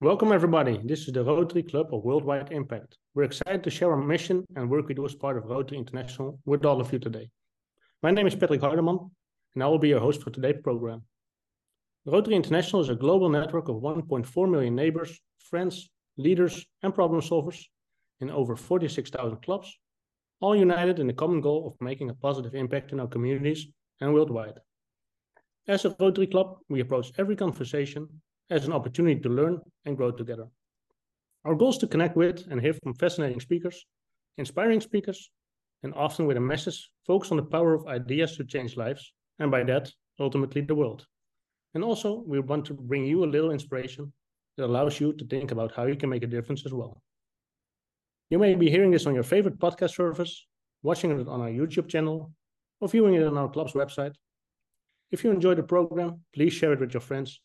Welcome, everybody. This is the Rotary Club of Worldwide Impact. We're excited to share our mission and work we do as part of Rotary International with all of you today. My name is Patrick Hardeman, and I will be your host for today's program. Rotary International is a global network of 1.4 million neighbors, friends, leaders, and problem solvers in over 46,000 clubs, all united in the common goal of making a positive impact in our communities and worldwide. As a Rotary Club, we approach every conversation as an opportunity to learn and grow together. Our goal is to connect with and hear from fascinating speakers, inspiring speakers, and often with a message focused on the power of ideas to change lives, and by that, ultimately the world. And also, we want to bring you a little inspiration that allows you to think about how you can make a difference as well. You may be hearing this on your favorite podcast service, watching it on our YouTube channel, or viewing it on our club's website. If you enjoy the program, please share it with your friends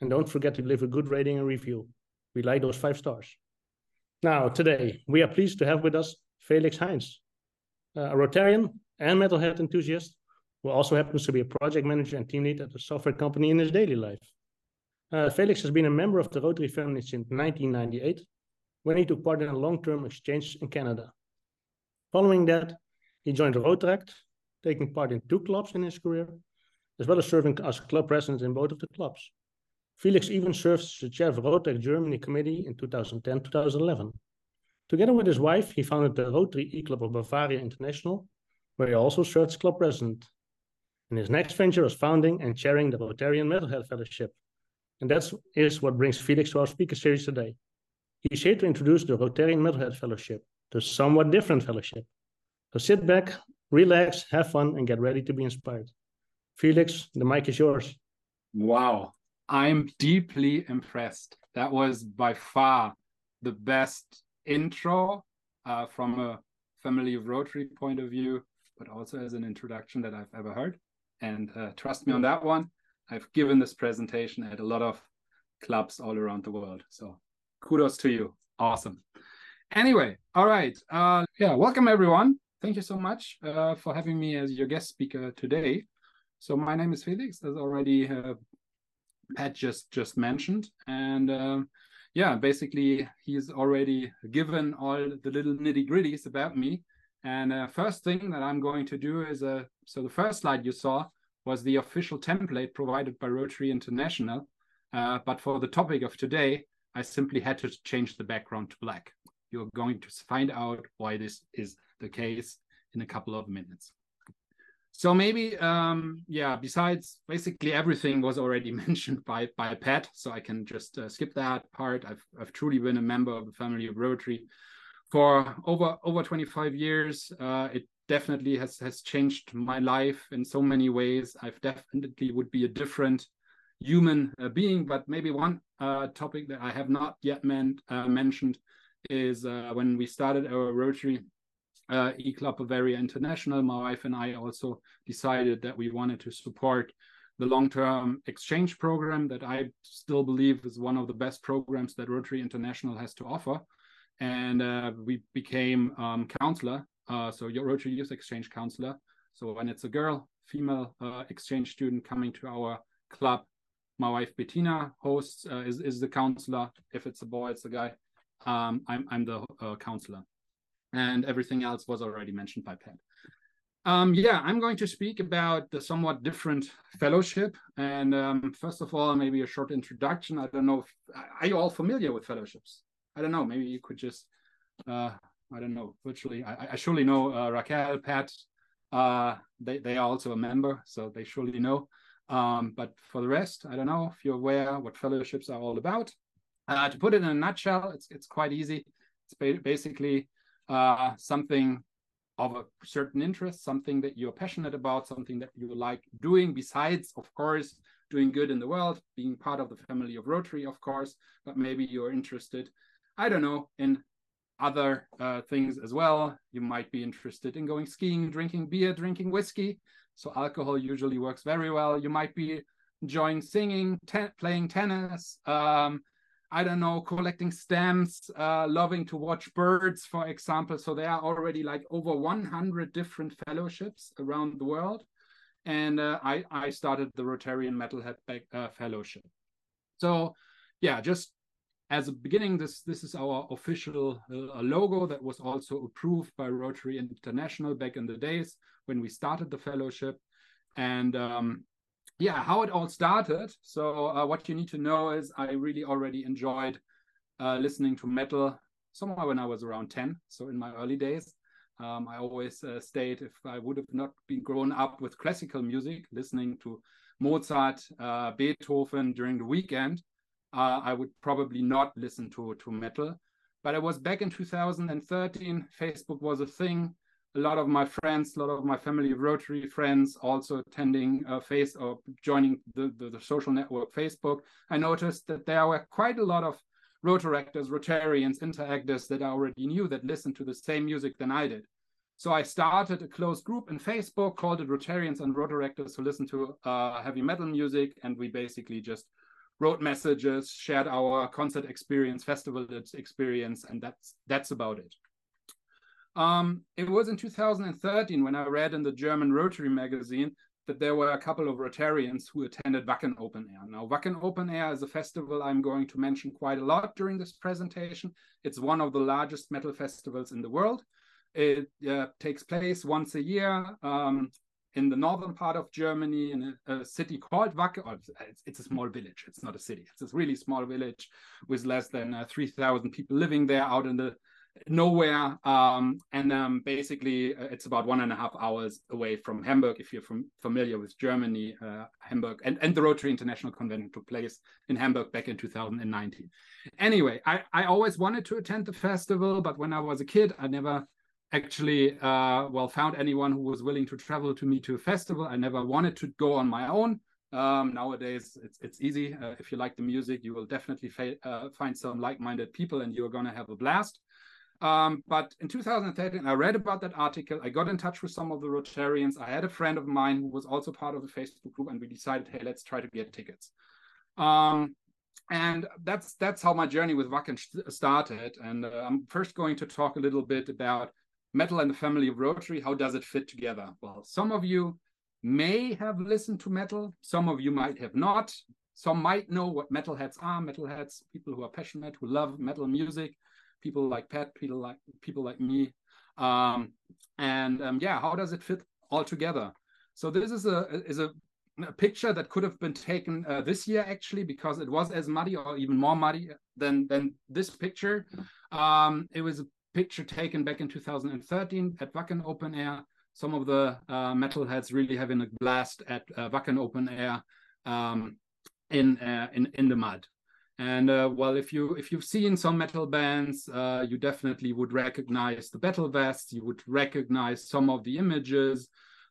and don't forget to leave a good rating and review. We like those five stars. Now, today, we are pleased to have with us Felix Heintz, a Rotarian and metalhead enthusiast who also happens to be a project manager and team lead at a software company in his daily life. Uh, Felix has been a member of the Rotary family since 1998, when he took part in a long-term exchange in Canada. Following that, he joined Rotaract, taking part in two clubs in his career, as well as serving as club president in both of the clubs. Felix even served as the chair of Rotary Germany Committee in 2010-2011. Together with his wife, he founded the Rotary E-Club of Bavaria International, where he also served as club president. And his next venture was founding and chairing the Rotarian Metalhead Fellowship. And that is what brings Felix to our speaker series today. He's here to introduce the Rotarian Metalhead Fellowship, the somewhat different fellowship. So sit back, relax, have fun, and get ready to be inspired. Felix, the mic is yours. Wow. I'm deeply impressed. That was by far the best intro uh, from a family of Rotary point of view, but also as an introduction that I've ever heard. And uh, trust me on that one. I've given this presentation at a lot of clubs all around the world. So kudos to you. Awesome. Anyway, all right. Uh, yeah, welcome everyone. Thank you so much uh, for having me as your guest speaker today. So my name is Felix, as already uh, Pat just just mentioned, and um, yeah, basically he's already given all the little nitty gritties about me. And uh, first thing that I'm going to do is uh, so the first slide you saw was the official template provided by Rotary International, uh, but for the topic of today, I simply had to change the background to black. You're going to find out why this is the case in a couple of minutes. So maybe, um, yeah, besides basically everything was already mentioned by, by Pat, so I can just uh, skip that part. I've, I've truly been a member of the family of Rotary for over, over 25 years. Uh, it definitely has, has changed my life in so many ways. I've definitely would be a different human uh, being, but maybe one uh, topic that I have not yet meant, uh, mentioned is uh, when we started our Rotary uh, E-Club Bavaria International, my wife and I also decided that we wanted to support the long-term exchange program that I still believe is one of the best programs that Rotary International has to offer. And uh, we became um, counselor, uh, so your Rotary Youth Exchange counselor. So when it's a girl, female uh, exchange student coming to our club, my wife Bettina hosts uh, is is the counselor. If it's a boy, it's a guy. Um, I'm I'm the uh, counselor and everything else was already mentioned by Pat. Um, yeah, I'm going to speak about the somewhat different fellowship. And um, first of all, maybe a short introduction. I don't know if are you all familiar with fellowships? I don't know. Maybe you could just, uh, I don't know, virtually. I, I surely know uh, Raquel, Pat. Uh, they they are also a member, so they surely know. Um, but for the rest, I don't know if you're aware what fellowships are all about. Uh, to put it in a nutshell, it's it's quite easy. It's ba basically uh, something of a certain interest, something that you're passionate about, something that you like doing, besides, of course, doing good in the world, being part of the family of Rotary, of course, but maybe you're interested, I don't know, in other uh, things as well. You might be interested in going skiing, drinking beer, drinking whiskey. So alcohol usually works very well. You might be enjoying singing, te playing tennis, um, I don't know, collecting stamps, uh, loving to watch birds, for example. So there are already like over 100 different fellowships around the world. And uh, I, I started the Rotarian Metalhead uh, Fellowship. So yeah, just as a beginning, this this is our official uh, logo that was also approved by Rotary International back in the days when we started the fellowship. And um, yeah, how it all started. So uh, what you need to know is I really already enjoyed uh, listening to metal somewhere when I was around 10. So in my early days, um, I always uh, if I would have not been grown up with classical music, listening to Mozart, uh, Beethoven during the weekend, uh, I would probably not listen to to metal. But it was back in 2013. Facebook was a thing. A lot of my friends, a lot of my family Rotary friends, also attending uh, face or joining the, the, the social network Facebook. I noticed that there were quite a lot of Rotaractors, Rotarians, Interactors that I already knew that listened to the same music than I did. So I started a closed group in Facebook called it Rotarians and Rotaractors who listen to uh, heavy metal music, and we basically just wrote messages, shared our concert experience, festival experience, and that's that's about it. Um, it was in 2013 when I read in the German Rotary magazine that there were a couple of Rotarians who attended Wacken Open Air. Now, Wacken Open Air is a festival I'm going to mention quite a lot during this presentation. It's one of the largest metal festivals in the world. It uh, takes place once a year. Um, in the northern part of Germany in a, a city called Wacken. Oh, it's, it's, a small village. It's not a city. It's a really small village with less than uh, 3,000 people living there out in the nowhere. Um, and um, basically, uh, it's about one and a half hours away from Hamburg. If you're from, familiar with Germany, uh, Hamburg and, and the Rotary International Convention took place in Hamburg back in 2019. Anyway, I, I always wanted to attend the festival, but when I was a kid, I never actually uh, well found anyone who was willing to travel to me to a festival. I never wanted to go on my own. Um, nowadays, it's it's easy. Uh, if you like the music, you will definitely uh, find some like-minded people, and you're gonna have a blast. Um, but in 2013, I read about that article. I got in touch with some of the Rotarians. I had a friend of mine who was also part of the Facebook group, and we decided, hey, let's try to get tickets. Um, and that's that's how my journey with Wacken started. And uh, I'm first going to talk a little bit about metal and the family of Rotary, how does it fit together? Well, some of you may have listened to metal, some of you might have not. Some might know what metalheads are. Metalheads, people who are passionate, who love metal music, people like Pat, people like people like me. Um, and um, yeah, how does it fit all together? So this is a is a, a picture that could have been taken uh, this year actually because it was as muddy or even more muddy than than this picture. Um, it was a picture taken back in 2013 at Wacken Open Air. Some of the uh, metalheads really having a blast at uh, Wacken Open Air um, in, uh, in in the mud. And uh, well, if you if you've seen some metal bands, uh, you definitely would recognize the battle vests. You would recognize some of the images.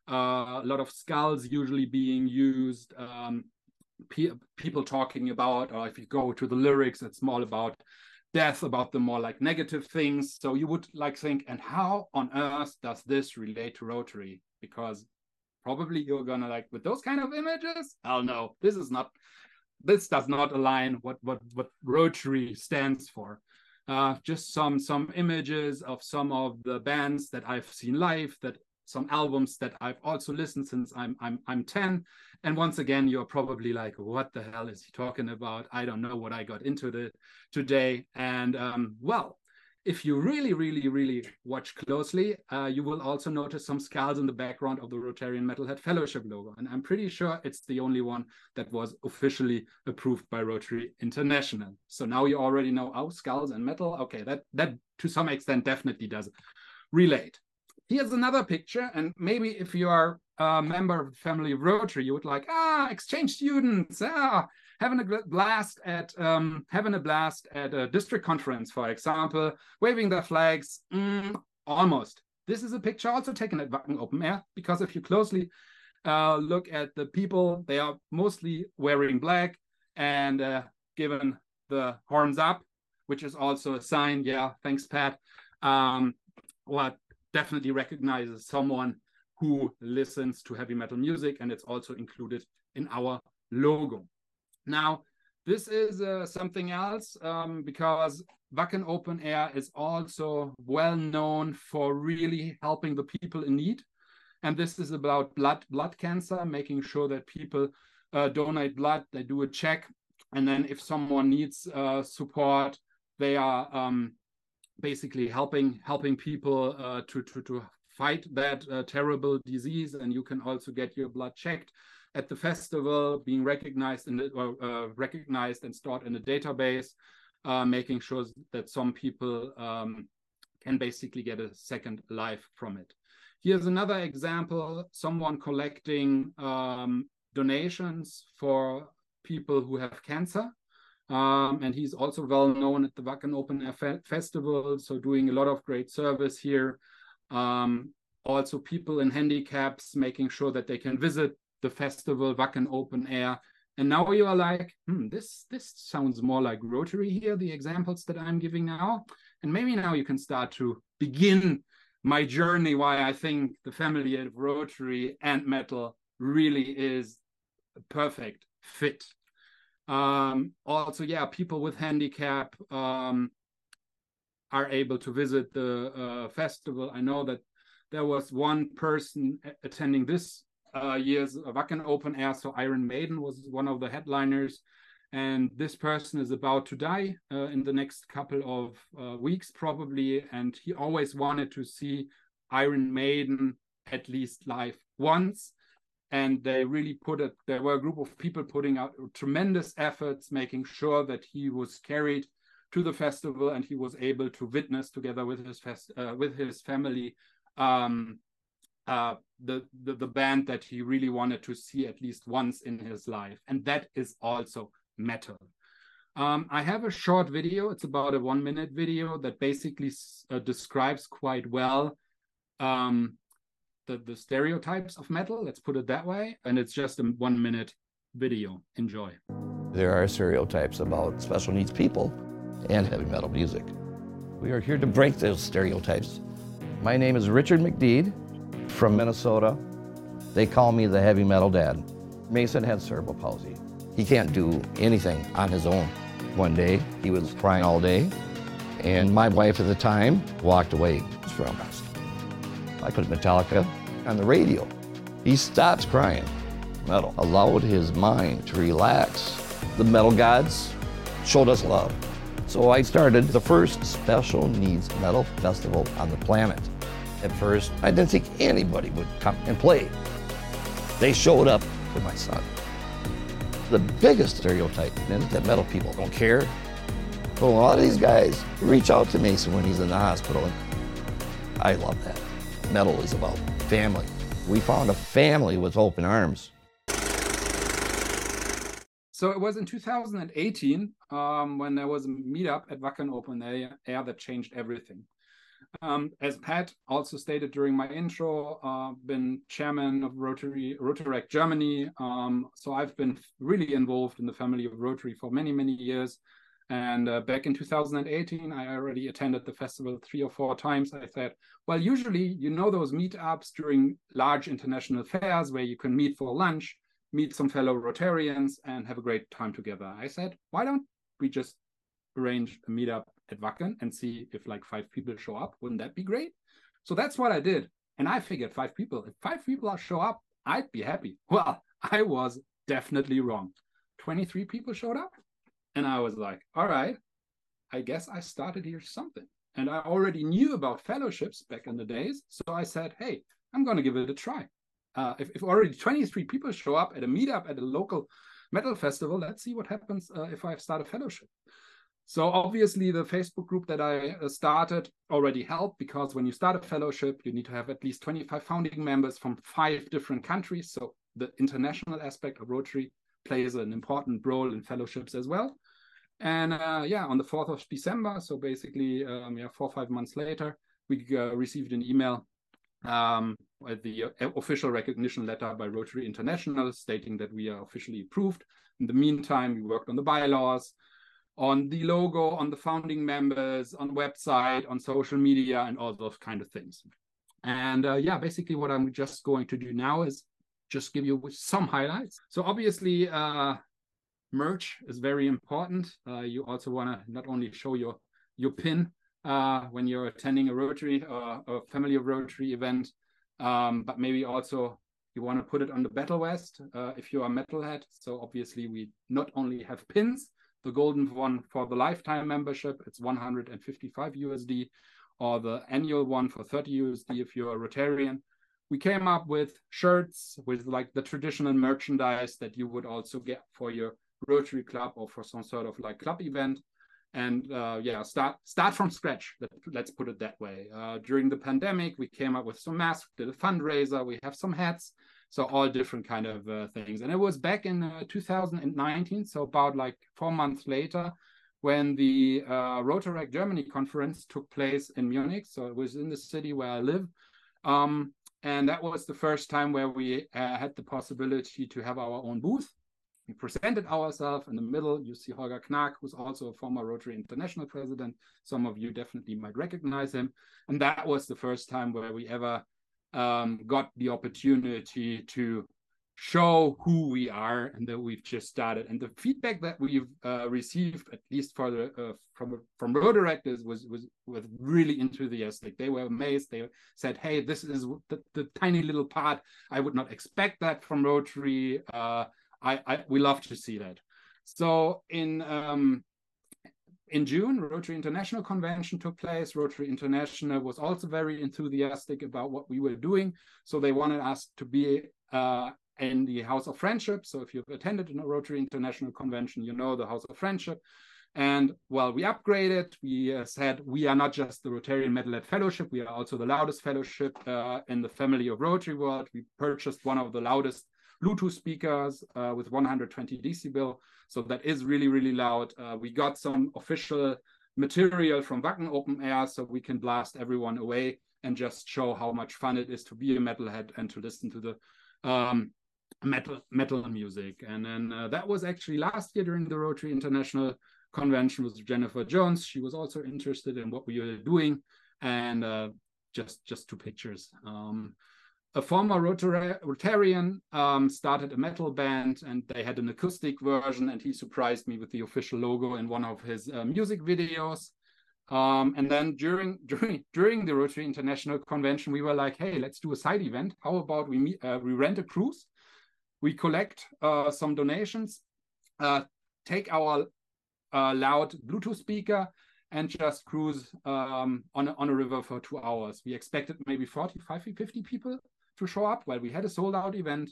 Uh, a lot of skulls usually being used. Um, pe people talking about, or if you go to the lyrics, it's more about death, about the more like negative things. So you would like think, and how on earth does this relate to Rotary? Because probably you're gonna like with those kind of images. Oh no, this is not. This does not align what what what Rotary stands for. Uh, just some some images of some of the bands that I've seen live that some albums that I've also listened since I'm I'm I'm 10. And once again, you're probably like, what the hell is he talking about? I don't know what I got into the today. And um, well, if you really, really, really watch closely, uh, you will also notice some skulls in the background of the Rotarian Metalhead Fellowship logo. And I'm pretty sure it's the only one that was officially approved by Rotary International. So now you already know, oh, skulls and metal. Okay, that, that to some extent definitely does relate here's another picture. And maybe if you are a member of the family of Rotary, you would like, ah, exchange students, ah, having a blast at um, having a blast at a district conference, for example, waving their flags. Mm, almost. This is a picture also taken at Wacken Open Air because if you closely uh, look at the people, they are mostly wearing black and uh, given the horns up, which is also a sign. Yeah, thanks, Pat. Um, what definitely recognizes someone who listens to heavy metal music, and it's also included in our logo. Now, this is uh, something else um, because Wacken Open Air is also well known for really helping the people in need. And this is about blood blood cancer, making sure that people uh, donate blood. They do a check and then if someone needs uh, support, they are um, basically helping helping people uh, to to to fight that uh, terrible disease. And you can also get your blood checked at the festival, being recognized the, uh, recognized and stored in a database, uh, making sure that some people um, can basically get a second life from it. Here's another example: someone collecting um, donations for people who have cancer. Um, and he's also well known at the Wacken Open Air Fe Festival, so doing a lot of great service here. Um, also, people in handicaps, making sure that they can visit the festival, Wacken Open Air. And now you are like, hmm, this this sounds more like Rotary here, the examples that I'm giving now. And maybe now you can start to begin my journey why I think the family of Rotary and metal really is a perfect fit. Um, also, yeah, people with handicap um, are able to visit the uh, festival. I know that there was one person attending this uh, year's Wacken Open Air, so Iron Maiden was one of the headliners. And this person is about to die uh, in the next couple of uh, weeks, probably. And he always wanted to see Iron Maiden at least live once and they really put it there were a group of people putting out tremendous efforts making sure that he was carried to the festival and he was able to witness together with his fest, uh, with his family um, uh, the, the the band that he really wanted to see at least once in his life and that is also metal um, I have a short video. It's about a one minute video that basically uh, describes quite well um, the, the stereotypes of metal, let's put it that way. And it's just a one minute video. Enjoy. There are stereotypes about special needs people and heavy metal music. We are here to break those stereotypes. My name is Richard McDeed from Minnesota. They call me the heavy metal dad. Mason had cerebral palsy. He can't do anything on his own. One day, he was crying all day, and my wife at the time walked away from us. I put Metallica on the radio. He stops crying. Metal allowed his mind to relax. The metal gods showed us love. So I started the first special needs metal festival on the planet. At first, I didn't think anybody would come and play. They showed up for my son. The biggest stereotype is that metal people don't care. But a lot of these guys reach out to Mason when he's in the hospital. I love that metal is about family. We found a family with open arms. So it was in 2018 um, when there was a meetup at Wacken Open Air, Air that changed everything. Um, as Pat also stated during my intro, uh, been chairman of Rotary Rotaract Germany. Um, so I've been really involved in the family of Rotary for many many years. And uh, back in 2018, I already attended the festival three or four times. I said, well, usually, you know, those meetups during large international fairs where you can meet for lunch, meet some fellow Rotarians, and have a great time together. I said, why don't we just arrange a meetup at Wacken and see if like five people show up? Wouldn't that be great? So that's what I did. And I figured five people, if five people show up, I'd be happy. Well, I was definitely wrong. 23 people showed up. And I was like, all right, I guess I started here something. And I already knew about fellowships back in the days. So I said, hey, I'm going to give it a try. Uh, if, if, already 23 people show up at a meetup at a local metal festival, let's see what happens uh, if I start a fellowship. So obviously, the Facebook group that I uh, started already helped because when you start a fellowship, you need to have at least 25 founding members from five different countries. So the international aspect of Rotary plays an important role in fellowships as well. And uh, yeah, on the 4th of December, so basically, um, yeah, four or five months later, we uh, received an email um, with the uh, official recognition letter by Rotary International stating that we are officially approved. In the meantime, we worked on the bylaws, on the logo, on the founding members, on website, on social media, and all those kind of things. And uh, yeah, basically, what I'm just going to do now is just give you some highlights. So obviously, uh, merch is very important. Uh, you also want to not only show your your pin uh, when you're attending a Rotary or a family of Rotary event, um, but maybe also you want to put it on the battle vest uh, if you are metalhead. So obviously we not only have pins, the golden one for the lifetime membership, it's 155 USD, or the annual one for 30 USD if you're a Rotarian. We came up with shirts with like the traditional merchandise that you would also get for your Rotary Club or for some sort of like club event and uh, yeah, start start from scratch. Let's put it that way. Uh, during the pandemic, we came up with some masks, did a fundraiser. We have some hats, so all different kind of uh, things. And it was back in uh, 2019, so about like four months later, when the uh, Germany conference took place in Munich. So it was in the city where I live. Um, and that was the first time where we uh, had the possibility to have our own booth we presented ourselves in the middle. You see Holger Knaack who's also a former Rotary International president. Some of you definitely might recognize him. And that was the first time where we ever um, got the opportunity to show who we are and that we've just started. And the feedback that we've uh, received, at least for the uh, from from directors, was was was really enthusiastic. They were amazed. They said, "Hey, this is the, the tiny little part. I would not expect that from Rotary." Uh, I, I we love to see that. So in um, in June, Rotary International Convention took place. Rotary International was also very enthusiastic about what we were doing. So they wanted us to be uh, in the House of Friendship. So if you've attended a Rotary International Convention, you know the House of Friendship. And well, we upgraded. We uh, said we are not just the Rotarian Metalhead Fellowship, we are also the loudest fellowship uh, in the family of Rotary World. We purchased one of the loudest Bluetooth speakers uh, with 120 decibel. So that is really, really loud. Uh, we got some official material from Wacken Open Air so we can blast everyone away and just show how much fun it is to be a metalhead and to listen to the um, metal metal music. And then uh, that was actually last year during the Rotary International Convention with Jennifer Jones. She was also interested in what we were doing, and uh, just just two pictures. Um, a former Rotarian um, started a metal band and they had an acoustic version and he surprised me with the official logo in one of his uh, music videos. Um, and then during during during the Rotary International Convention, we were like, "Hey, let's do a side event. How about we meet, uh, we rent a cruise, we collect uh, some donations, uh, take our uh, loud Bluetooth speaker, and just cruise um, on a, on a river for two hours. We expected maybe 40, 50 people to show up. Well, we had a sold out event.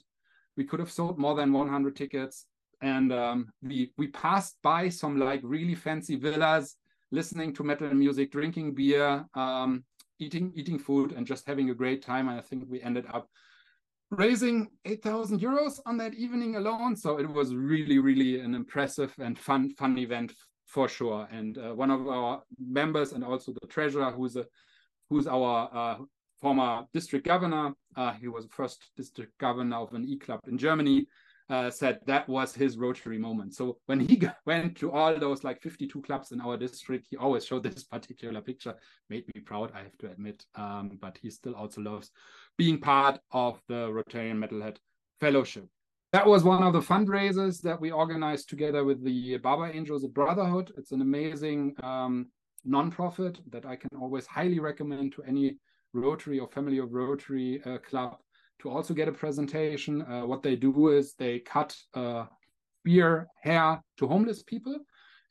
We could have sold more than 100 tickets. And um, we, we passed by some like really fancy villas, listening to metal music, drinking beer, um, eating, eating food, and just having a great time. And I think we ended up raising 8,000 euros on that evening alone. So it was really, really an impressive and fun, fun event for sure. And uh, one of our members and also the treasurer, who's a who's our uh, former district governor, uh, he was the first district governor of an e-club in Germany, uh, said that was his Rotary moment. So when he went to all those like 52 clubs in our district, he always showed this particular picture. Made me proud, I have to admit. Um, but he still also loves being part of the Rotarian Metalhead Fellowship. That was one of the fundraisers that we organized together with the Barber Angels Brotherhood. It's an amazing um, nonprofit that I can always highly recommend to any Rotary or Family of Rotary uh, Club to also get a presentation. Uh, what they do is they cut uh, beer hair to homeless people.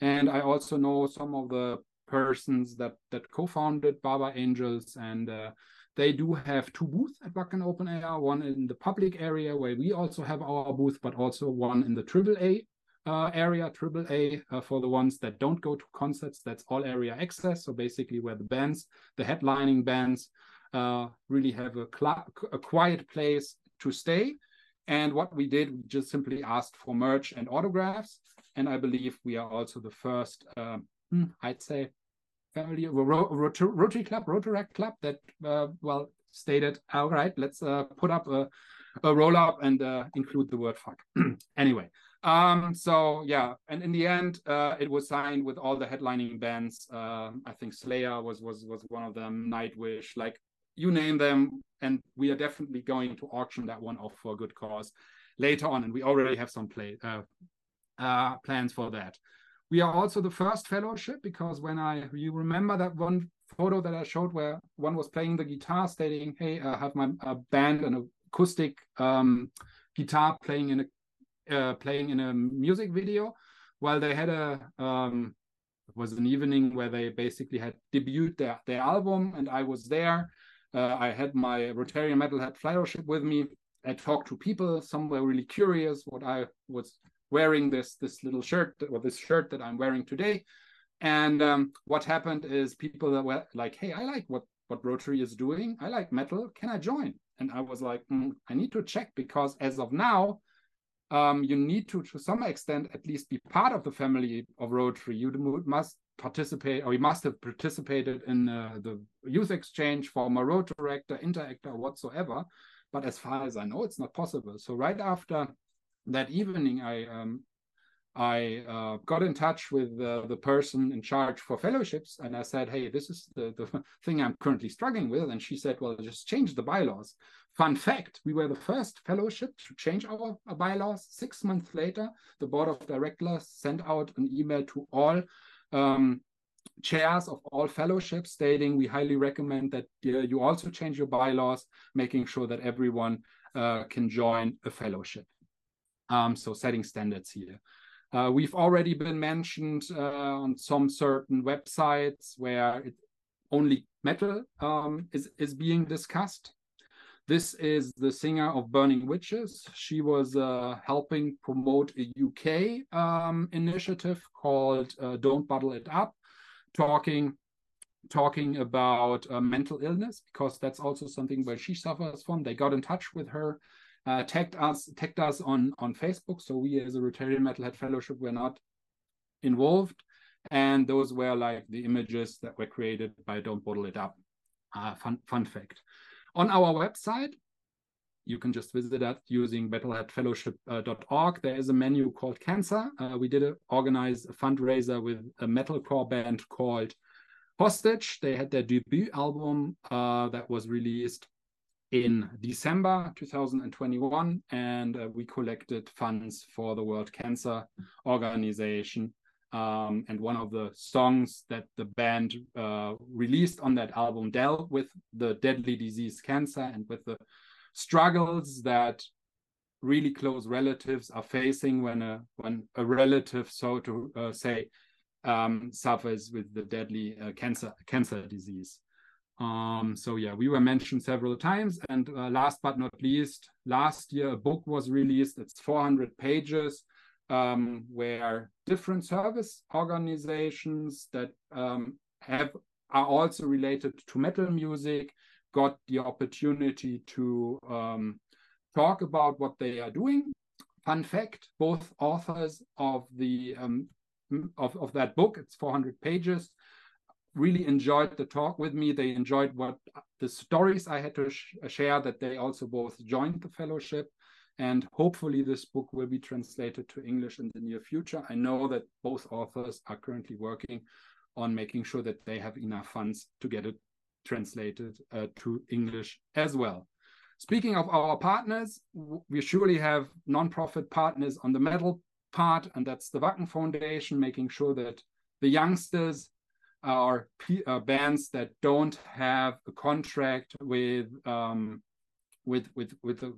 And I also know some of the persons that that co-founded Barber Angels and uh, they do have two booths at Wacken Open Air, one in the public area where we also have our booth, but also one in the AAA uh, area, AAA uh, for the ones that don't go to concerts. That's all area access. So basically where the bands, the headlining bands uh, really have a, a quiet place to stay. And what we did, we just simply asked for merch and autographs. And I believe we are also the first, uh, I'd say, family Rotary Club, Rotaract Club that, uh, well, stated, all right, let's uh, put up a, a roll up and uh, include the word fuck. anyway, um, so yeah, and in the end, uh, it was signed with all the headlining bands. Uh, I think Slayer was was was one of them, Nightwish, like you name them, and we are definitely going to auction that one off for a good cause later on, and we already have some play uh, uh, plans for that. We are also the first fellowship because when I you remember that one photo that I showed where one was playing the guitar, stating, "Hey, I have my band and acoustic um, guitar playing in a uh, playing in a music video. While they had a um, it was an evening where they basically had debuted their, their album, and I was there. Uh, I had my Rotarian Metalhead Fellowship with me. I talked to people. Some were really curious what I was wearing this this little shirt or this shirt that I'm wearing today. And um, what happened is people that were like, "Hey, I like what what Rotary is doing. I like metal. Can I join?" And I was like, mm, "I need to check because as of now, um, you need to, to some extent, at least be part of the family of Rotary. You must participate, or you must have participated in uh, the youth exchange for a Rotaractor, Interactor, whatsoever. But as far as I know, it's not possible. So right after that evening, I um, I uh, got in touch with uh, the person in charge for fellowships, and I said, "Hey, this is the, the thing I'm currently struggling with." And she said, "Well, just change the bylaws." Fun fact: We were the first fellowship to change our, bylaws. Six months later, the board of directors sent out an email to all um, chairs of all fellowships stating we highly recommend that uh, you also change your bylaws, making sure that everyone uh, can join a fellowship. Um, so setting standards here. Uh, we've already been mentioned uh, on some certain websites where it, only metal um, is, is being discussed. This is the singer of Burning Witches. She was uh, helping promote a UK um, initiative called uh, Don't Bottle It Up, talking talking about uh, mental illness because that's also something where she suffers from. They got in touch with her uh, tagged us tagged us on on Facebook. So we as a Rotarian Metalhead Fellowship were not involved, and those were like the images that were created by Don't Bottle It Up. Uh, fun fun fact. On our website, you can just visit that using metalheadfellowship.org. Uh, there is a menu called Cancer. Uh, we did a, organize a fundraiser with a metalcore band called Hostage. They had their debut album uh, that was released in December 2021, and uh, we collected funds for the World Cancer Organization. Um, and one of the songs that the band uh, released on that album dealt with the deadly disease cancer and with the struggles that really close relatives are facing when a when a relative, so to uh, say, um, suffers with the deadly uh, cancer cancer disease. Um, so yeah, we were mentioned several times. And uh, last but not least, last year a book was released. It's 400 pages, um, where different service organizations that um, have are also related to metal music got the opportunity to um, talk about what they are doing. Fun fact: both authors of the um, of, of that book, it's 400 pages, really enjoyed the talk with me. They enjoyed what the stories I had to sh share, that they also both joined the fellowship. And hopefully, this book will be translated to English in the near future. I know that both authors are currently working on making sure that they have enough funds to get it translated uh, to English as well. Speaking of our partners, we surely have nonprofit partners on the metal part, and that's the Wacken Foundation, making sure that the youngsters are uh, bands that don't have a contract with um, with with with a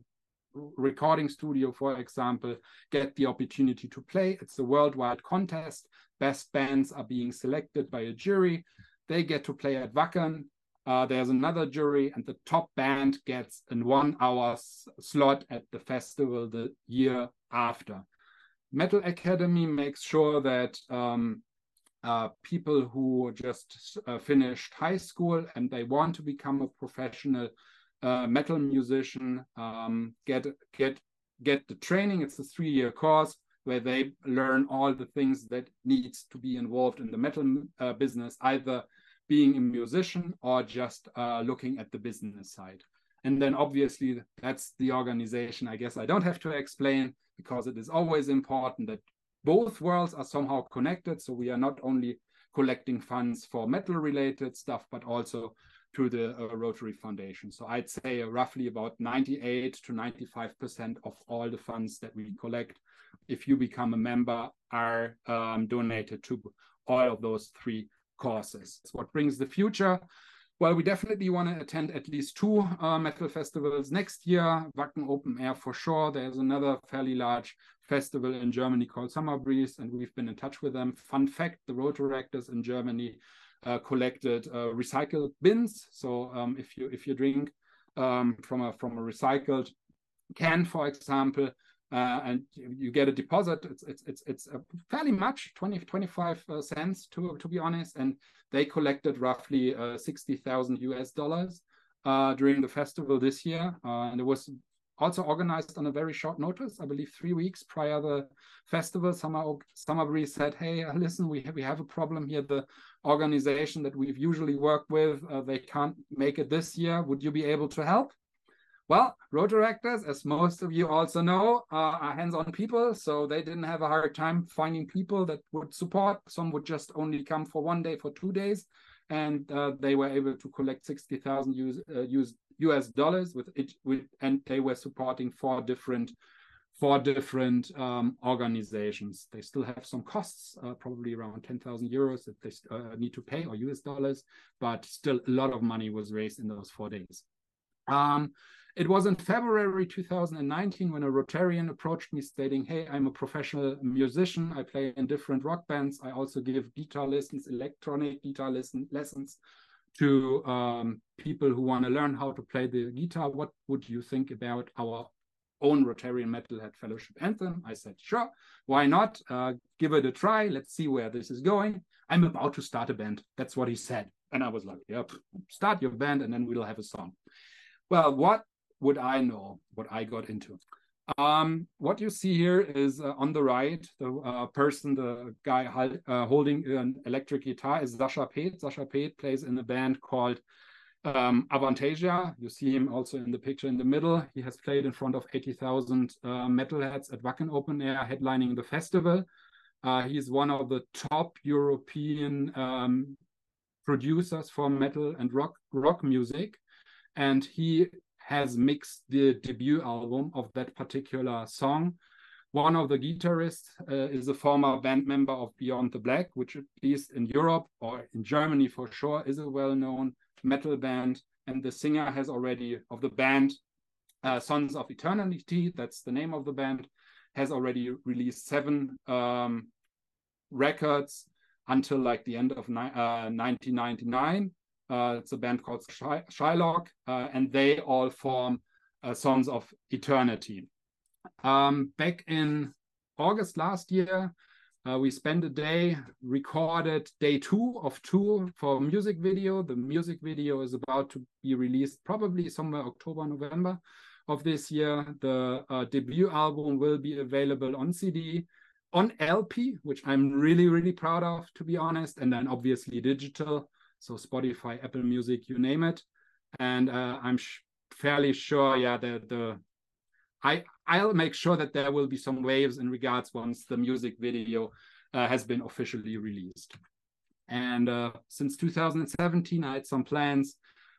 recording studio, for example, get the opportunity to play. It's a worldwide contest. Best bands are being selected by a jury. They get to play at Wacken. Uh, there's another jury, and the top band gets a one-hour slot at the festival the year after. Metal Academy makes sure that um, uh, people who just uh, finished high school and they want to become a professional uh, metal musician um, get get get the training. It's a three-year course where they learn all the things that needs to be involved in the metal uh, business, either being a musician or just uh, looking at the business side. And then obviously that's the organization. I guess I don't have to explain because it is always important that both worlds are somehow connected. So we are not only collecting funds for metal related stuff, but also to the uh, Rotary Foundation. So I'd say roughly about 98 to 95% of all the funds that we collect, if you become a member, are um, donated to all of those three causes. It's what brings the future. Well, we definitely want to attend at least two uh, metal festivals next year. Wacken Open Air for sure. There's another fairly large festival in Germany called Summer Breeze, and we've been in touch with them. Fun fact: the Rotaractors in Germany uh, collected uh, recycled bins. So um, if you if you drink um, from a from a recycled can, for example, uh, and you get a deposit. It's it's it's it's fairly much 20 25 uh, cents to to be honest, and they collected roughly uh, 60,000 US dollars uh, during the festival this year, uh, and it was also organized on a very short notice. I believe three weeks prior the festival. Summer Summer Breeze said, "Hey, listen, we have, we have a problem here. The organization that we've usually worked with, they can't make it this year. Would you be able to help?" Well, Rotaractors, as most of you also know, are hands-on people, so they didn't have a hard time finding people that would support. Some would just only come for one day, for two days, and uh, they were able to collect 60,000 US, uh, US dollars with it, with, and they were supporting four different four different um, organizations. They still have some costs, uh, probably around 10,000 euros that they uh, need to pay or US dollars, but still a lot of money was raised in those four days. Um, it was in February 2019 when a Rotarian approached me stating, Hey, I'm a professional musician. I play in different rock bands. I also give guitar lessons, electronic guitar lesson, lessons to um, people who want to learn how to play the guitar. What would you think about our own Rotarian Metalhead Fellowship anthem? I said, Sure, why not? Uh, give it a try. Let's see where this is going. I'm about to start a band. That's what he said. And I was like, Yep, start your band and then we'll have a song. Well, what would I know what I got into? Um, what you see here is uh, on the right, the uh, person, the guy uh, holding an electric guitar is Sascha Paeth. Sascha Paeth plays in a band called um, Avantasia. You see him also in the picture in the middle. He has played in front of 80,000 uh, metalheads at Wacken Open Air, headlining the festival. Uh, he's one of the top European um, producers for metal and rock rock music, and he has mixed the debut album of that particular song. One of the guitarists uh, is a former band member of Beyond the Black, which at least in Europe or in Germany for sure is a well-known metal band. And the singer has already of the band uh, Sons of Eternity, that's the name of the band, has already released seven um, records until like the end of uh, 1999. Uh, it's a band called Shylock, uh, and they all form uh, Sons of Eternity. Um, back in August last year, uh, we spent a day, recorded day two of two for music video. The music video is about to be released probably somewhere October, November of this year. The uh, debut album will be available on CD, on LP, which I'm really, really proud of, to be honest, and then obviously digital so Spotify, Apple Music, you name it. And uh, I'm fairly sure, yeah, the the I I'll make sure that there will be some waves in regards once the music video uh, has been officially released. And uh, since 2017, I had some plans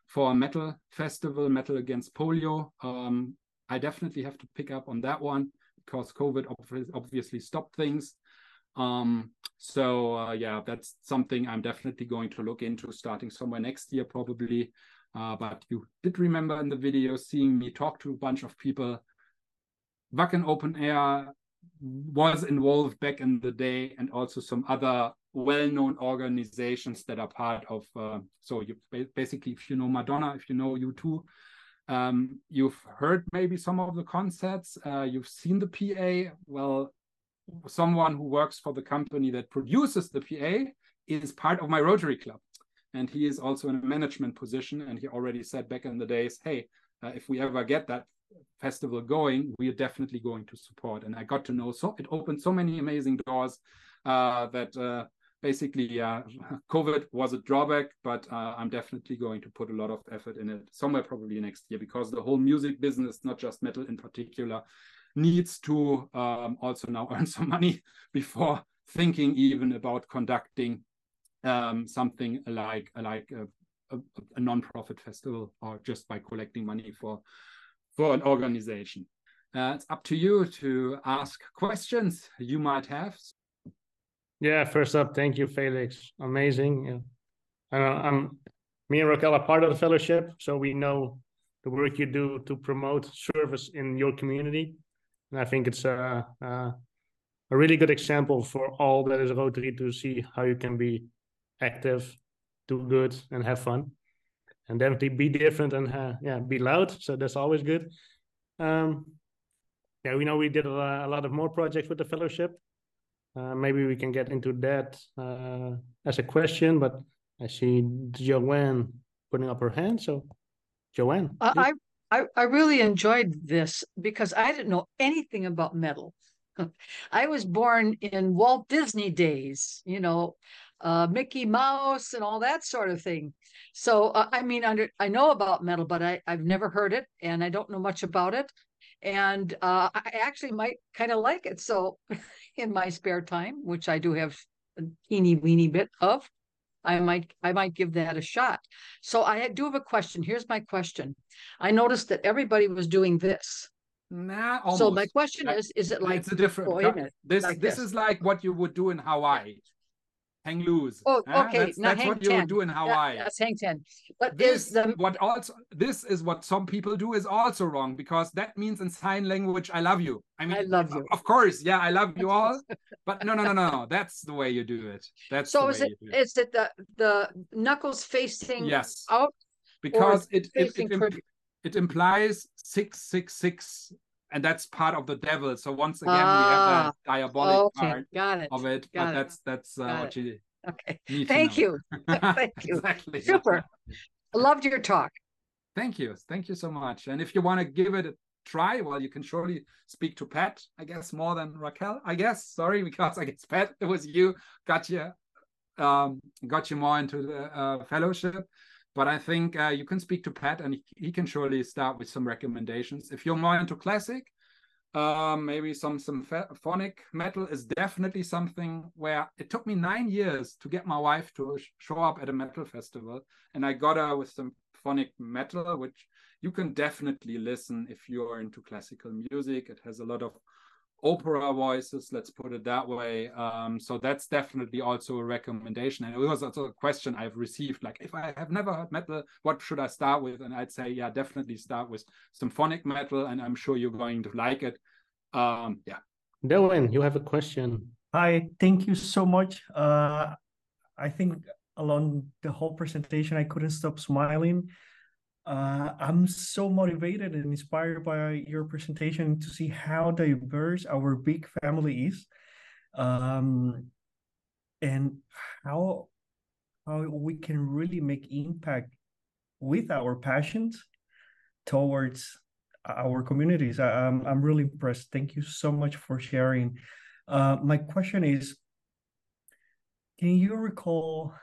for a metal festival, Metal Against Polio. Um, I definitely have to pick up on that one because COVID obviously stopped things. Um, so uh, yeah, that's something I'm definitely going to look into starting somewhere next year probably. Uh, but you did remember in the video seeing me talk to a bunch of people. Wacken Open Air was involved back in the day, and also some other well-known organizations that are part of. Uh, so you basically, if you know Madonna, if you know U2, um, you've heard maybe some of the concerts. Uh, you've seen the PA. Well, someone who works for the company that produces the PA is part of my Rotary Club. And he is also in a management position. And he already said back in the days, hey, uh, if we ever get that festival going, we are definitely going to support. And I got to know so it opened so many amazing doors uh, that uh, basically uh, COVID was a drawback, but uh, I'm definitely going to put a lot of effort in it somewhere probably next year because the whole music business, not just metal in particular, needs to um, also now earn some money before thinking even about conducting um, something like like a, a, a non-profit festival or just by collecting money for for an organization. Uh, it's up to you to ask questions you might have. Yeah, first up, thank you, Felix. Amazing. Yeah. I'm me and Raquel are part of the fellowship, so we know the work you do to promote service in your community. And I think it's a, a, a really good example for all that is Rotary to see how you can be active, do good, and have fun. And definitely be different and uh, yeah, be loud. So that's always good. Um, yeah, we know we did a, a lot of more projects with the fellowship. Uh, maybe we can get into that uh, as a question, but I see Joanne putting up her hand. So Joanne. I, I, I really enjoyed this because I didn't know anything about metal. I was born in Walt Disney days, you know, uh, Mickey Mouse and all that sort of thing. So uh, I mean, under I know about metal, but I I've never heard it, and I don't know much about it, and uh, I actually might kind of like it. So in my spare time, which I do have a teeny weeny bit of, I might I might give that a shot. So I do have a question. Here's my question. I noticed that everybody was doing this. Nah, almost. So my question is: Is it like it's a different? oh, wait a minute, this like this this? is like what you would do in Hawaii. Hang loose. Oh, okay, That's, now that's what you do in Hawaii. that's hang ten. But this is the what also this is what some people do is also wrong because that means in sign language I love you. I mean I love you. Of course, yeah, I love you all. but no, no, no, no, no. That's the way you do it. That's the so way is it you do it. is it the the knuckles facing Yes, out? because it it, it, it implies six six six, and that's part of the devil. So once again, we Ah, have that diabolic Okay, part got it. of it. got but it, that's that's uh, what you Okay, need. thank to know. you. Thank you. exactly. Super. I loved your talk. Thank you. Thank you so much. And if you want to give it a try, well, you can surely speak to Pat, I guess, more than Raquel, I guess. Sorry, because I guess Pat, it was you, got you, um, got you more into the uh, fellowship. But I think uh, you can speak to Pat and he, can surely start with some recommendations. If you're more into classic, um, maybe some symphonic metal is definitely something where it took me nine years to get my wife to sh- show up at a metal festival, and I got her with some symphonic metal, which you can definitely listen if you're into classical music. It has a lot of opera voices, let's put it that way. Um, so that's definitely also a recommendation. And it was also a question I've received like, if I have never heard metal, what should I start with? And I'd say, yeah, definitely start with symphonic metal, and I'm sure you're going to like it. Um, yeah. Joanne, you have a question. Hi, thank you so much. Uh, I think along the whole presentation, I couldn't stop smiling. Uh, I'm so motivated and inspired by your presentation to see how diverse our big family is, um, and how how we can really make impact with our passions towards our communities. I, I'm I'm really impressed. Thank you so much for sharing. Uh, my question is, can you recall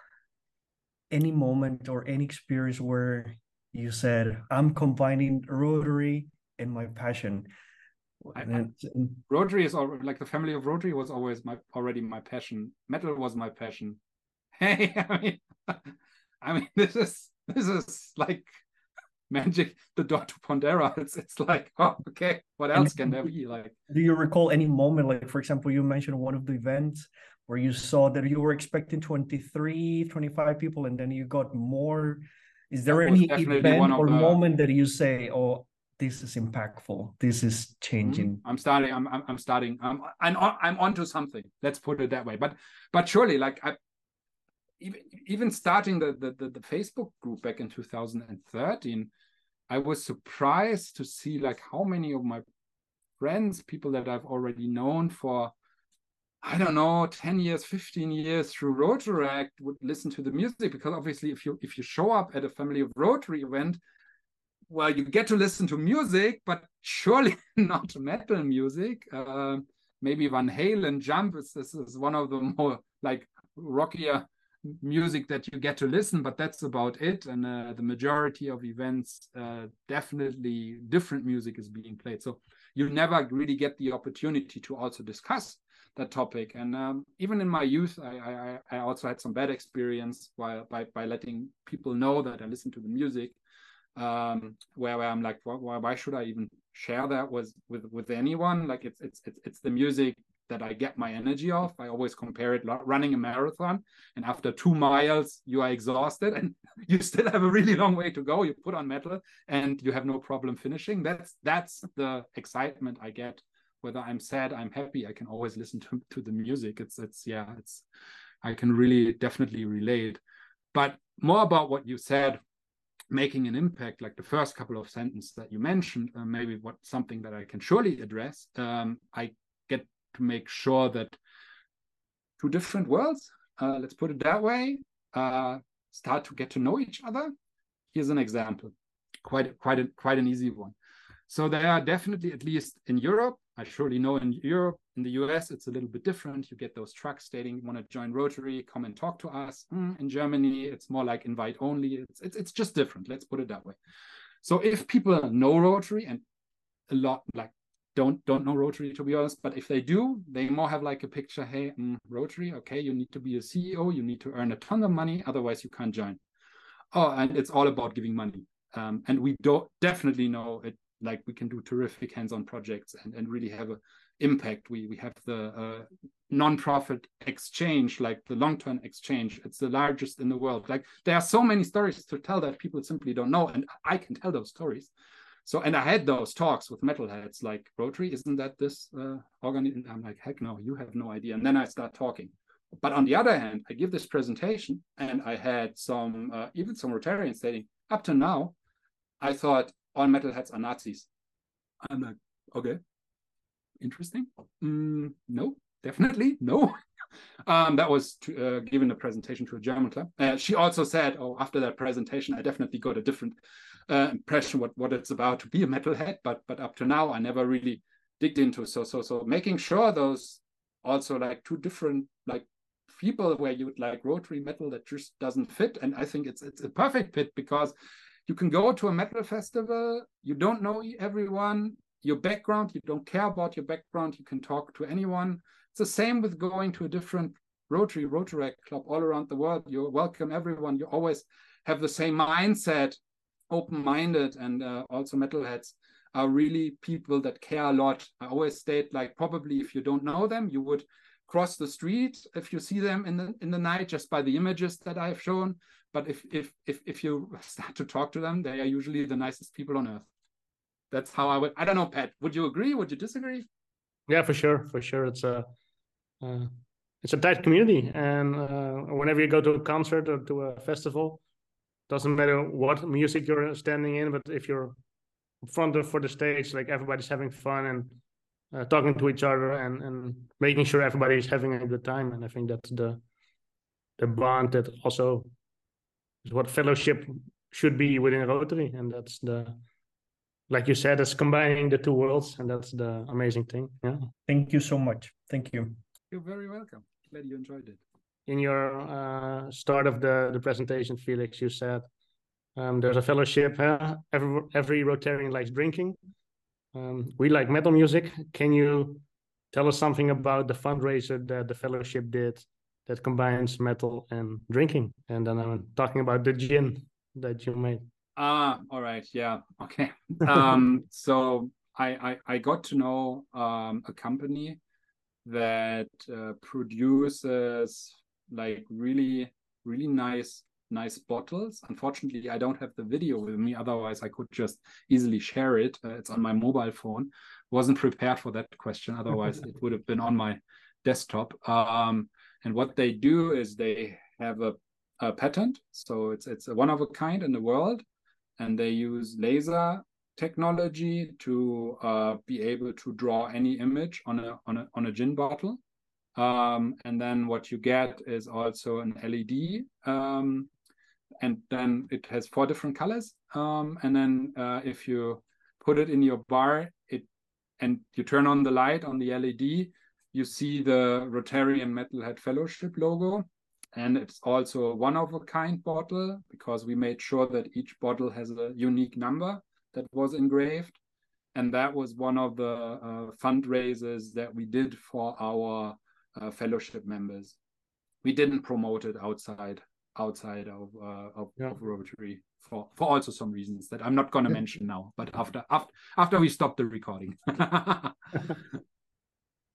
any moment or any experience where you said, "I'm combining Rotary and my passion"? I- and- Rotary is already like the family of Rotary was always my already my passion. Metal was my passion. Hey, I mean, I mean, this is this is like magic. The door to Pandora. It's it's like, oh, okay, what else can there be? Like, Do you recall any moment, like for example, you mentioned one of the events where you saw that you were expecting 23, 25 people, and then you got more? Is there any event or the- moment that you say, "Oh, this is impactful. This is hmm? changing"? I'm starting. I'm I'm, I'm starting. I'm I'm on, I'm onto something. Let's put it that way. But but surely, like I even even starting the the the, the Facebook group back in 2013, I was surprised to see like how many of my friends, people that I've already known for. I don't know, 10 years, 15 years through Rotaract would listen to the music because obviously if you if you show up at a family of Rotary event, well, you get to listen to music, but surely not metal music. Uh, maybe Van Halen, Jump is this is one of the more like rockier music that you get to listen, but that's about it. And uh, the majority of events, uh, definitely different music is being played. So you never really get the opportunity to also discuss that topic. And um, even in my youth, I, I I also had some bad experience while by by letting people know that I listen to the music um where, where i'm like why, why should i even share that with with with anyone like it's it's it's, it's the music that I get my energy off. I always compare it running a marathon, and after two miles, you are exhausted, and you still have a really long way to go. You put on metal, and you have no problem finishing. That's that's the excitement I get. Whether I'm sad, I'm happy, I can always listen to to the music. It's it's yeah, it's I can really definitely relate. But more about what you said making an impact like the first couple of sentences that you mentioned uh, maybe what something that i can surely address um, i get to make sure that two different worlds uh, let's put it that way uh, start to get to know each other here's an example quite quite a, quite an easy one so there are definitely at least in europe i surely know in europe in the US, it's a little bit different. You get those trucks stating, "Want to join Rotary? Come and talk to us." Mm, in Germany, it's more like invite only. It's, it's it's just different. Let's put it that way. So if people know Rotary and a lot like don't don't know Rotary to be honest, but if they do, they more have like a picture. Hey, mm, Rotary, okay, you need to be a CEO. You need to earn a ton of money, otherwise you can't join. Oh, and it's all about giving money. Um, and we don't definitely know it. Like we can do terrific hands-on projects and and really have a impact. We we have the uh, non-profit exchange, like the long-term exchange. It's the largest in the world. Like there are so many stories to tell that people simply don't know, and I can tell those stories. So, and I had those talks with metalheads, like Rotary, isn't that this uh? I'm like, heck no, you have no idea. And then I start talking. But on the other hand, I give this presentation, and I had some, uh, even some Rotarians stating, up to now, I thought all metalheads are Nazis. I'm like, okay, interesting? Mm, no, definitely no. um, that was to, uh, given a presentation to a German club. Uh, she also said, "Oh, after that presentation, I definitely got a different uh, impression what what it's about to be a metalhead." But but up to now, I never really digged into. So so so making sure those also like two different like people where you would like rotary metal that just doesn't fit, and I think it's it's a perfect fit because you can go to a metal festival you don't know everyone your background, you don't care about your background, you can talk to anyone. It's the same with going to a different Rotary, Rotary club all around the world. You welcome everyone. You always have the same mindset, open-minded, and uh, also metalheads are really people that care a lot. I always state like probably if you don't know them, you would cross the street if you see them in the in the night just by the images that I've shown. But if if if if you start to talk to them, they are usually the nicest people on earth that's how I would. I don't know, Pat. Would you agree? Would you disagree? Yeah, for sure, for sure. It's a uh, it's a tight community, and uh, whenever you go to a concert or to a festival, doesn't matter what music you're standing in, but if you're front of for the stage, like everybody's having fun and uh, talking to each other and and making sure everybody's having a good time. And I think that's the the bond that also is what fellowship should be within Rotary, and that's the like you said, it's combining the two worlds, and that's the amazing thing. Yeah. Thank you so much. Thank you. You're very welcome. Glad you enjoyed it. In your uh, start of the the presentation, Felix, you said um, there's a fellowship. Uh, every every Rotarian likes drinking. Um, we like metal music. Can you tell us something about the fundraiser that the fellowship did that combines metal and drinking? And then I'm talking about the gin that you made. Ah, all right. Yeah. Okay. Um, so I, I, I got to know um, a company that uh, produces like really really nice nice bottles. Unfortunately, I don't have the video with me. Otherwise, I could just easily share it. Uh, it's on my mobile phone. Wasn't prepared for that question. Otherwise, it would have been on my desktop. Um, and what they do is they have a, a patent. So it's it's a one of a kind in the world and they use laser technology to uh, be able to draw any image on a on a on a gin bottle. Um, and then what you get is also an LED, um, and then it has four different colors. Um, and then uh, if you put it in your bar, it and you turn on the light on the LED, you see the Rotarian Metalhead Fellowship logo, and it's also a one of a kind bottle because we made sure that each bottle has a unique number that was engraved. And that was one of the uh, fundraisers that we did for our uh, fellowship members. We didn't promote it outside outside of uh, of, yeah. of Rotary for for also some reasons that I'm not going to yeah. mention now. But after after after we stop the recording.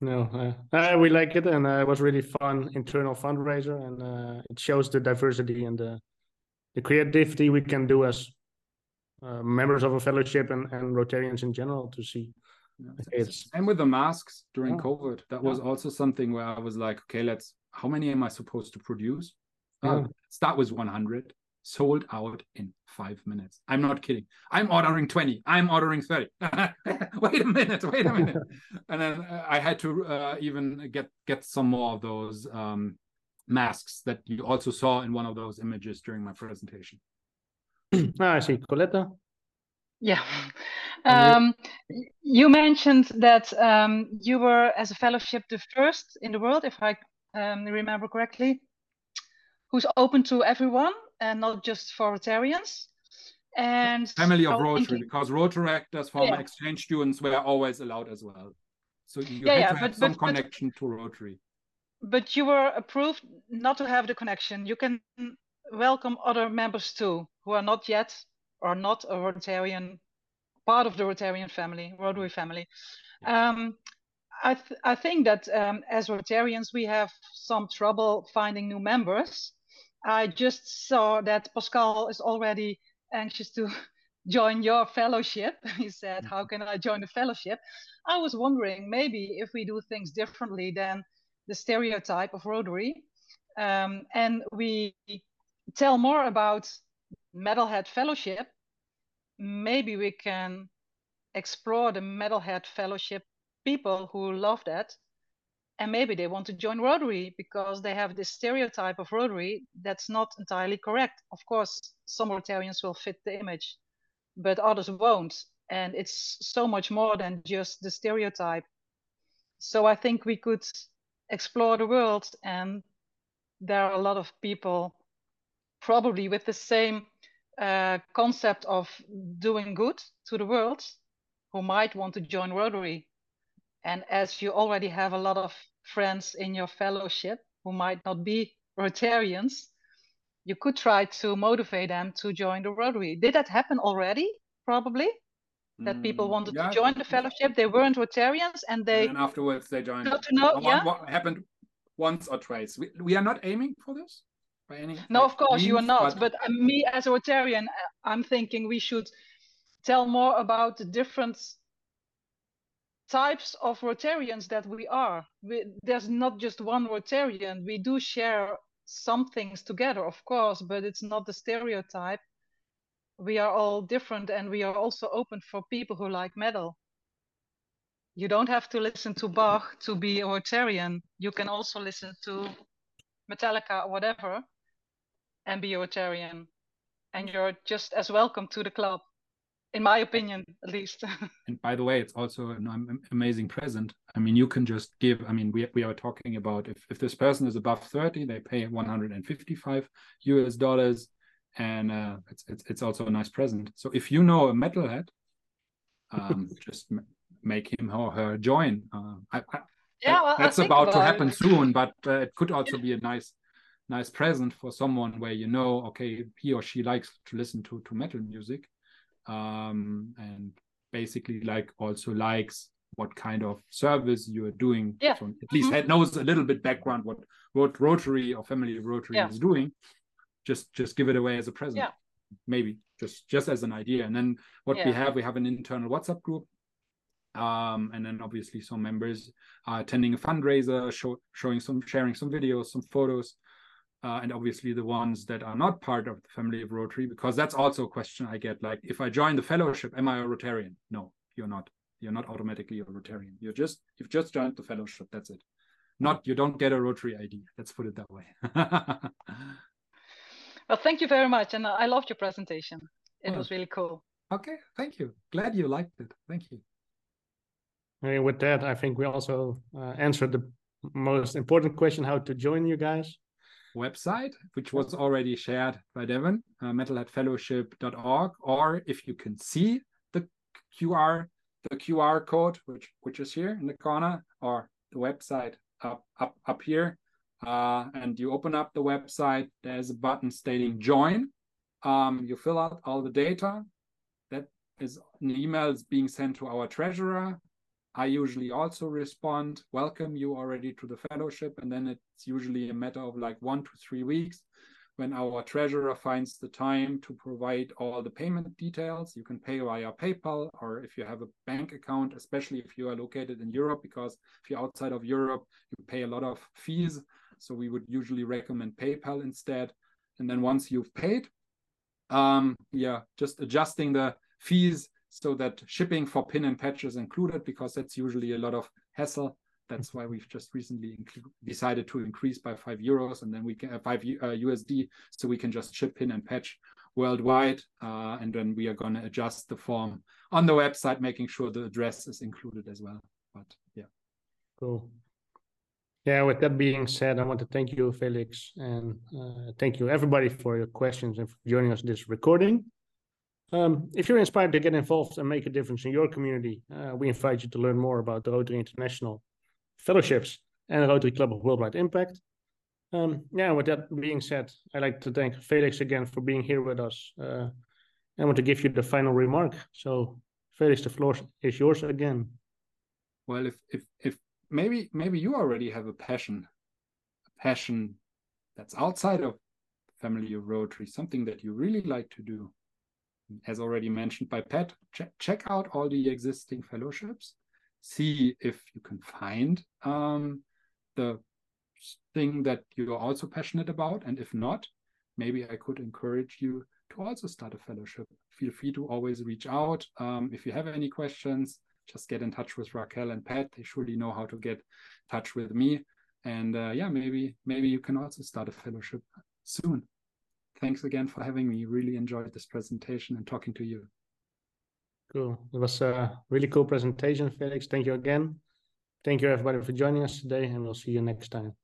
No, uh, uh, we like it, and uh, it was really fun internal fundraiser, and uh, it shows the diversity and the the creativity we can do as uh, members of a fellowship and, and Rotarians in general to see. Yeah. It's And with the masks during Yeah. COVID, that was Yeah. also something where I was like, okay, let's. How many am I supposed to produce? Oh, Yeah. start with 100. Sold out in five minutes. I'm not kidding. I'm ordering 20. I'm ordering 30. wait a minute. Wait a minute. and then uh, I had to uh, even get get some more of those um, masks that you also saw in one of those images during my presentation. ah, I see, Coletta. Yeah. Um, you mentioned that um, you were, as a fellowship, the first in the world, if I um, remember correctly, who's open to everyone and not just for Rotarians. And Family of Rotary, thinking- because Rotaractors from Yeah. exchange students were always allowed as well. So you Yeah, had yeah, to have but- some but- but- connection to Rotary. but you were approved not to have the connection. You can welcome other members too, who are not yet or not a Rotarian, part of the Rotarian family, Rotary family. Um, I th- I think that um, as Rotarians we have some trouble finding new members. I just saw that Pascal is already anxious to join your fellowship. He said, "How can I join the fellowship?" I was wondering maybe if we do things differently than the stereotype of Rotary, um, and we tell more about Metalhead Fellowship, maybe we can explore the Metalhead Fellowship people who love that, and maybe they want to join Rotary because they have this stereotype of Rotary that's not entirely correct. Of course, some Rotarians will fit the image, but others won't, and it's so much more than just the stereotype. So I think we could explore the world and there are a lot of people probably with the same uh, concept of doing good to the world who might want to join Rotary. And as you already have a lot of friends in your fellowship who might not be Rotarians, you could try to motivate them to join the Rotary. Did that happen already? Probably that people Mm, wanted yeah, to join the fellowship. They weren't Rotarians and they and afterwards they joined. got to know. One- Yeah. What happened once or twice? We, we are not aiming for this by any. No, of course you are not. But, uh, me as a Rotarian, uh, I'm thinking we should tell more about the different types of Rotarians that we are. We, there's not just one Rotarian. We do share some things together, of course, but it's not the stereotype. We are all different, and we are also open for people who like metal. You don't have to listen to Bach to be a Rotarian. You can also listen to Metallica or whatever and be a Rotarian. And you're just as welcome to the club, in my opinion, at least. And by the way, it's also an amazing present. I mean, you can just give. I mean, we we are talking about if if this person is above thirty, they pay one hundred and fifty five US dollars, and uh, it's, it's it's also a nice present. So if you know a metalhead, um, just m- make him or her join. Uh, I, I, yeah, well, that's think about to happen it. soon, but uh, it could also be a nice nice present for someone where you know, okay, he or she likes to listen to to metal music, um, and basically like also likes what kind of service you are doing. Yeah. So at least Mhm. knows a little bit background what what Rotary or Family Rotary Yeah. is doing. Just just give it away as a present. Yeah. Maybe just just as an idea. And then what we have, we have an internal WhatsApp group. Um, and then obviously some members are attending a fundraiser, show, showing some, sharing some videos, some photos, uh, and obviously the ones that are not part of the family of Rotary, because that's also a question I get. Like, if I join the fellowship, am I a Rotarian? No, you're not. You're not automatically a Rotarian. You're just you've just joined the fellowship. That's it. Not you don't get a Rotary ID. Let's put it that way. Well, thank you very much, and I loved your presentation. It Oh. was really cool. okay, thank you. Glad you liked it. Thank you. I mean, with that, I think we also uh, answered the most important question: how to join you guys. Website, which was already shared by Devin, uh, metalheadfellowship.org, or if you can see the QR, the QR code, which which is here in the corner, or the website up up up here, uh, and you open up the website. There's a button stating join. Um, you fill out all the data. That is an email is being sent to our treasurer. I usually also respond, welcome you already to the fellowship. And then it's usually a matter of like one to three weeks when our treasurer finds the time to provide all the payment details. You can pay via PayPal or if you have a bank account, especially if you are located in Europe, because if you're outside of Europe, you pay a lot of fees. So we would usually recommend PayPal instead. And then once you've paid, um, yeah, just adjusting the fees so that shipping for pin and patch is included because that's usually a lot of hassle. That's why we've just recently decided to increase by five euros and then we can uh, five uh, USD, so we can just ship pin and patch worldwide. Uh, and then we are going to adjust the form on the website, making sure the address is included as well. But yeah, cool. Yeah, with that being said, I want to thank you, Felix, and uh, thank you everybody for your questions and for joining us this recording. Um, if you're inspired to get involved and make a difference in your community, uh, we invite you to learn more about the Rotary International fellowships and Rotary Club of Worldwide Impact. Um, yeah, with that being said, I'd like to thank Felix again for being here with us. Uh, I want to give you the final remark. So, Felix, the floor is yours again. Well, if if if maybe maybe you already have a passion, a passion that's outside of family of Rotary, something that you really like to do. As already mentioned by Pat, ch check out all the existing fellowships see if you can find um, the thing that you're also passionate about. And if not, maybe I could encourage you to also start a fellowship. Feel free to always reach out. Um, if you have any questions, just get in touch with Raquel and Pat. They surely know how to get touch with me. And uh, yeah, maybe maybe you can also start a fellowship soon. Thanks again for having me. Really enjoyed this presentation and talking to you. Cool. It was a really cool presentation, Felix. Thank you again. Thank you, everybody, for joining us today, and we'll see you next time.